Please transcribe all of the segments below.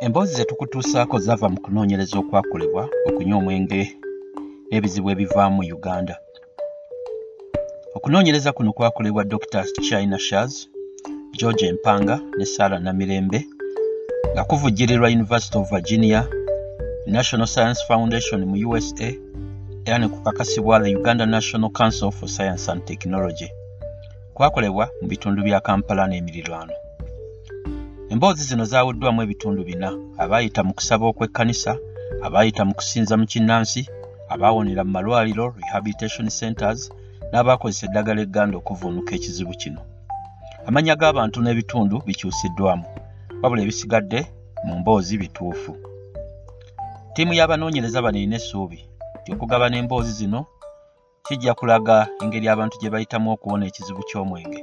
emboozi ze tukutuusaako zava mu kunoonyereza okwakolebwa okunywa omwenge n'ebizibu ebivaamu uganda. Okunoonyereza kuno kwakolebwa dr china shas george empanga ne sara namirembe nga kuvujjirirwa university of virginia national science foundation mu usa era ne kukakasibwa the uganda national council for science and technology. Kwakolebwa mu bitundu bya kampala n'emirirwano emboozi zino zaawuddwamu ebitundu bina abaayita mu kusaba okw'ekkanisa abaayita mu kusinza mu kinnansi abaawonera mu malwaliro rehabilitation centers n'abaakozesa eddagala egganda okuvuunuka ekizibu kino. Amannya g'abantu n'ebitundu bikyusiddwamu wabula ebisigadde mu mboozi bituufu. Ttiimu y'abanoonyereza bano erina essuubi nti okugabana emboozi zino kijja kulaga engeri abantu gye bayitamu okuwona ekizibu ky'omwenge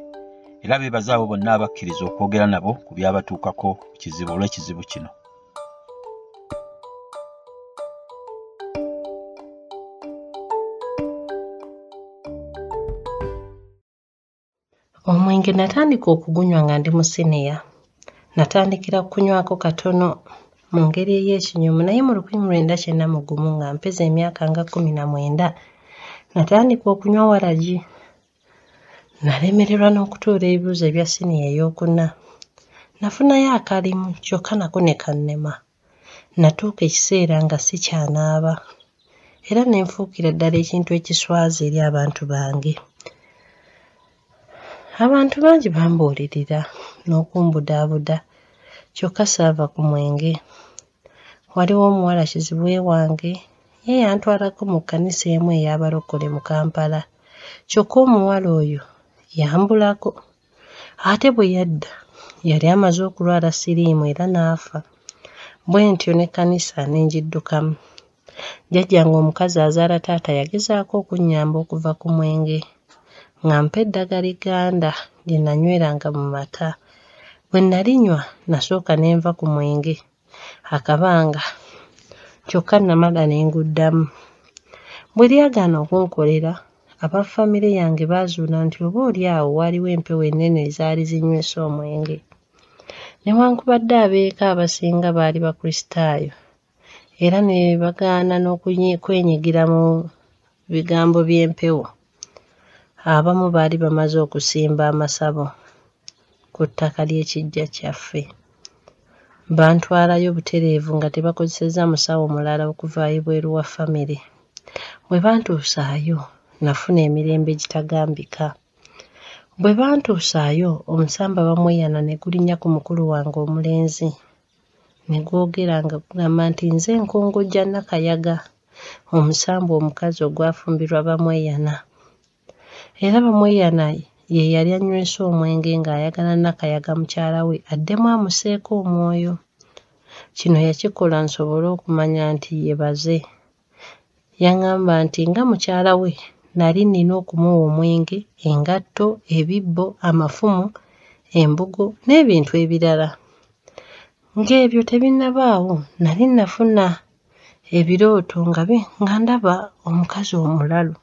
era beebaza abo bonna abakkiriza okwogera nabo ku byabatuukako kizibu olw'ekizibu kino. Omwenge natandika okugunywa nga ndi mu siniya. Natandikira kunywako katono mu ngeri ey'ekinyumu naye mu lukumi lwenda kyenda mu gumu nga mpeza emyaka nga kkumi na mwenda natandika okunywa waragi nalemererwa n'okutuula ebibuuzo ebya siniya ey'okuna nafunayo akalimu kyokka nako ne kannema natuuka ekiseera nga sikyanaaba era ne nfuukira ddala ekintu ekiswaza eri abantu bange. Abantu bangi bambuulirira n'okumbudaabuda kyokka saava ku mwenge. Waliwo omuwala kizibwe wange ye yantwalako mu kkanisa emu ey'abalokole mu kampala. Kyokka omuwala oyo yambulako. Ate bwe yadda yali amaze okulwala siriimu era n'afa. Bwe ntyo n'ekkanisa ne ngiddukamu jjajjange omukazi azaala taata yagezaako okunnyamba okuva ku mwenge nga mpa eddagala egganda lye nanyweranga mu mata. Bwe nalinywa nasooka ne nva ku mwenge. Akabanga kyokka namala ne nguddamu. Bwe lyagaana okunkolera aba famire yange baazuula nti oboolyawo waaliwo empewo ennene ezaali zinywesa omwenge. Newankubadde abeeka abasinga baali bakristaayo era ne bagaana n'okwenyigira mu bigambo by'empewo. Abamu baali bamaze okusimba amasabo ku ttaka ly'ekiggya kyaffe. Bantwalayo butereevu nga tebakozesezza musawo mulala okuvaayo ebweru wa famire. Bwe bantuusaayo nafuna emirembe egitagambika. Bwe bantuusaayo omusamba bamweyana ne gulinnya ku mukulu wange omulenzi. Ne gwogera nga gugamba nti nze nkongojja Nakayaga omusamba omukazi ogwafumbirwa bamweyana. Era bamweyana ye yali anywesa omwenge ng'ayagala Nakayaga mukyala we addemu amuseeko omwoyo. Kino yakikola nsobole okumanya nti yebaze yaŋŋamba nti nga mukyala we nali nina okumuwa omwenge engatto ebibbo amafumu embugo n'ebintu ebirala. Ng'ebyo tebinnabaawo nali nafuna ebirooto nga nga ndaba omukazi omulalu.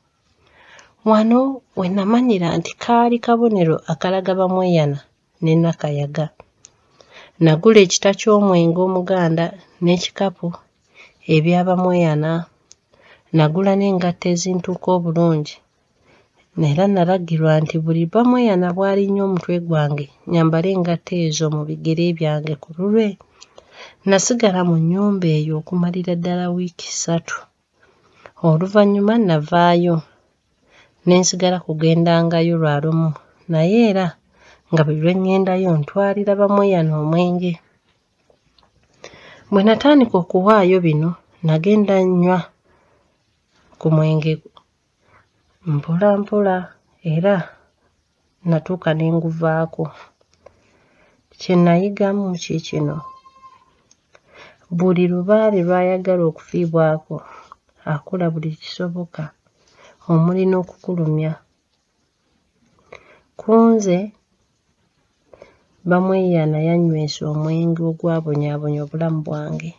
Wano we namanyira nti kaali kabonero akalaga bamweyana ne Nakayaga. Nagula ekita ky'omwenge omuganda n'ekikapu ebya bamweyana nagula n'engatto ezintuuka obulungi. Era nalagirwa nti buli bamweyana bw'alinnya omutwe gwange nyambale engatto ezo mu bigere byange ku lulwe. Nasigala mu nnyumba eyo okumalira ddala wiiki ssatu. Oluvannyuma navaayo. Ne nsigala kugendangayo lwa lumu. Naye era nga buli lwe ŋŋendayo ntwalira bamweyana omwenge bwe natandika okuwaayo bino nagenda nnywa ku mwenge mpola mpola era natuuka ne nguvaako. Kye nayigamu kiikino buli lubaale lw'ayagala okufiibwako akola buli kisoboka omuli n'okukulumya. Ku nze bamweyana yanywesa omwenge ogwabonyaabonya obulamu bwange.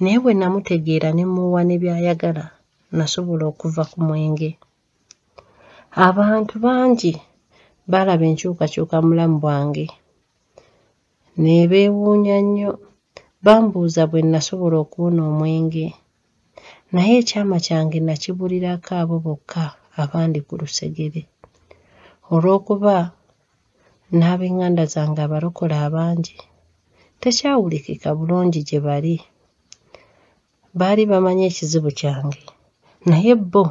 Naye bwe namutegeera ne mmuwa ne by'ayagala nasobola okuva ku mwenge. Abantu bangi baalaba enkyukakyuka mu bulamu bwange. Ne beewuunya nnyo Bambuuza bwe nasobola okuwona omwenge. Naye ekyama kyange nakibulirako abo bokka abandi ku lusegere. Olw'okuba n'ab'eŋŋanda zange abalokole abangi tekyawulikika bulungi gye bali. Baali bamanyi ekizibu kyange naye bo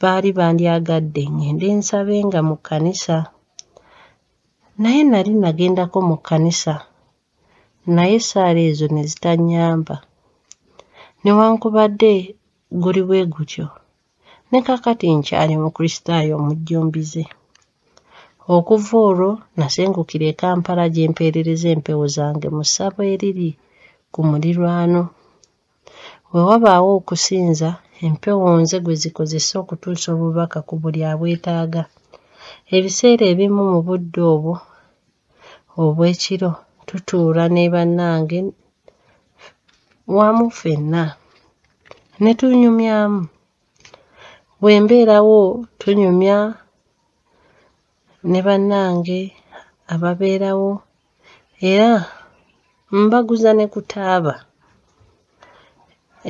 baali bandyagadde ŋŋende nsabenga mu kkanisa. Naye nali nagendako mu kkanisa naye essaala ezo ne zitannyamba. Newankubadde guli bwe gutyo ne kaakati nkyali mukristaayo omujjumbize. Okuva olwo nasengukira e Kampala gye mpeerereza empewo zange mu ssabo eriri ku muliraano. Bwe wabaawo okusinza empewo nze gwe zikozesa okutuusa obubaka ku buli abwetaaga. Ebiseera ebimu mu budde obwo obw'ekiro tutuula ne bannange wamu ffenna ne tunyumyamu. Bwe mbeerawo tunyumya ne bannange ababeerawo era mbaguza ne ku taaba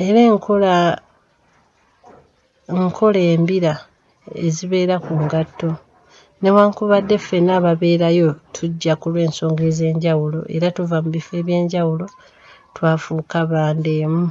era enkola nkola embira ezibeera ku ngatto newankubadde ffenna ababeerayo tujja ku lw'ensonga ez'enjawulo era tuva mu bifo eby'enjawulo twafuuka banda emu.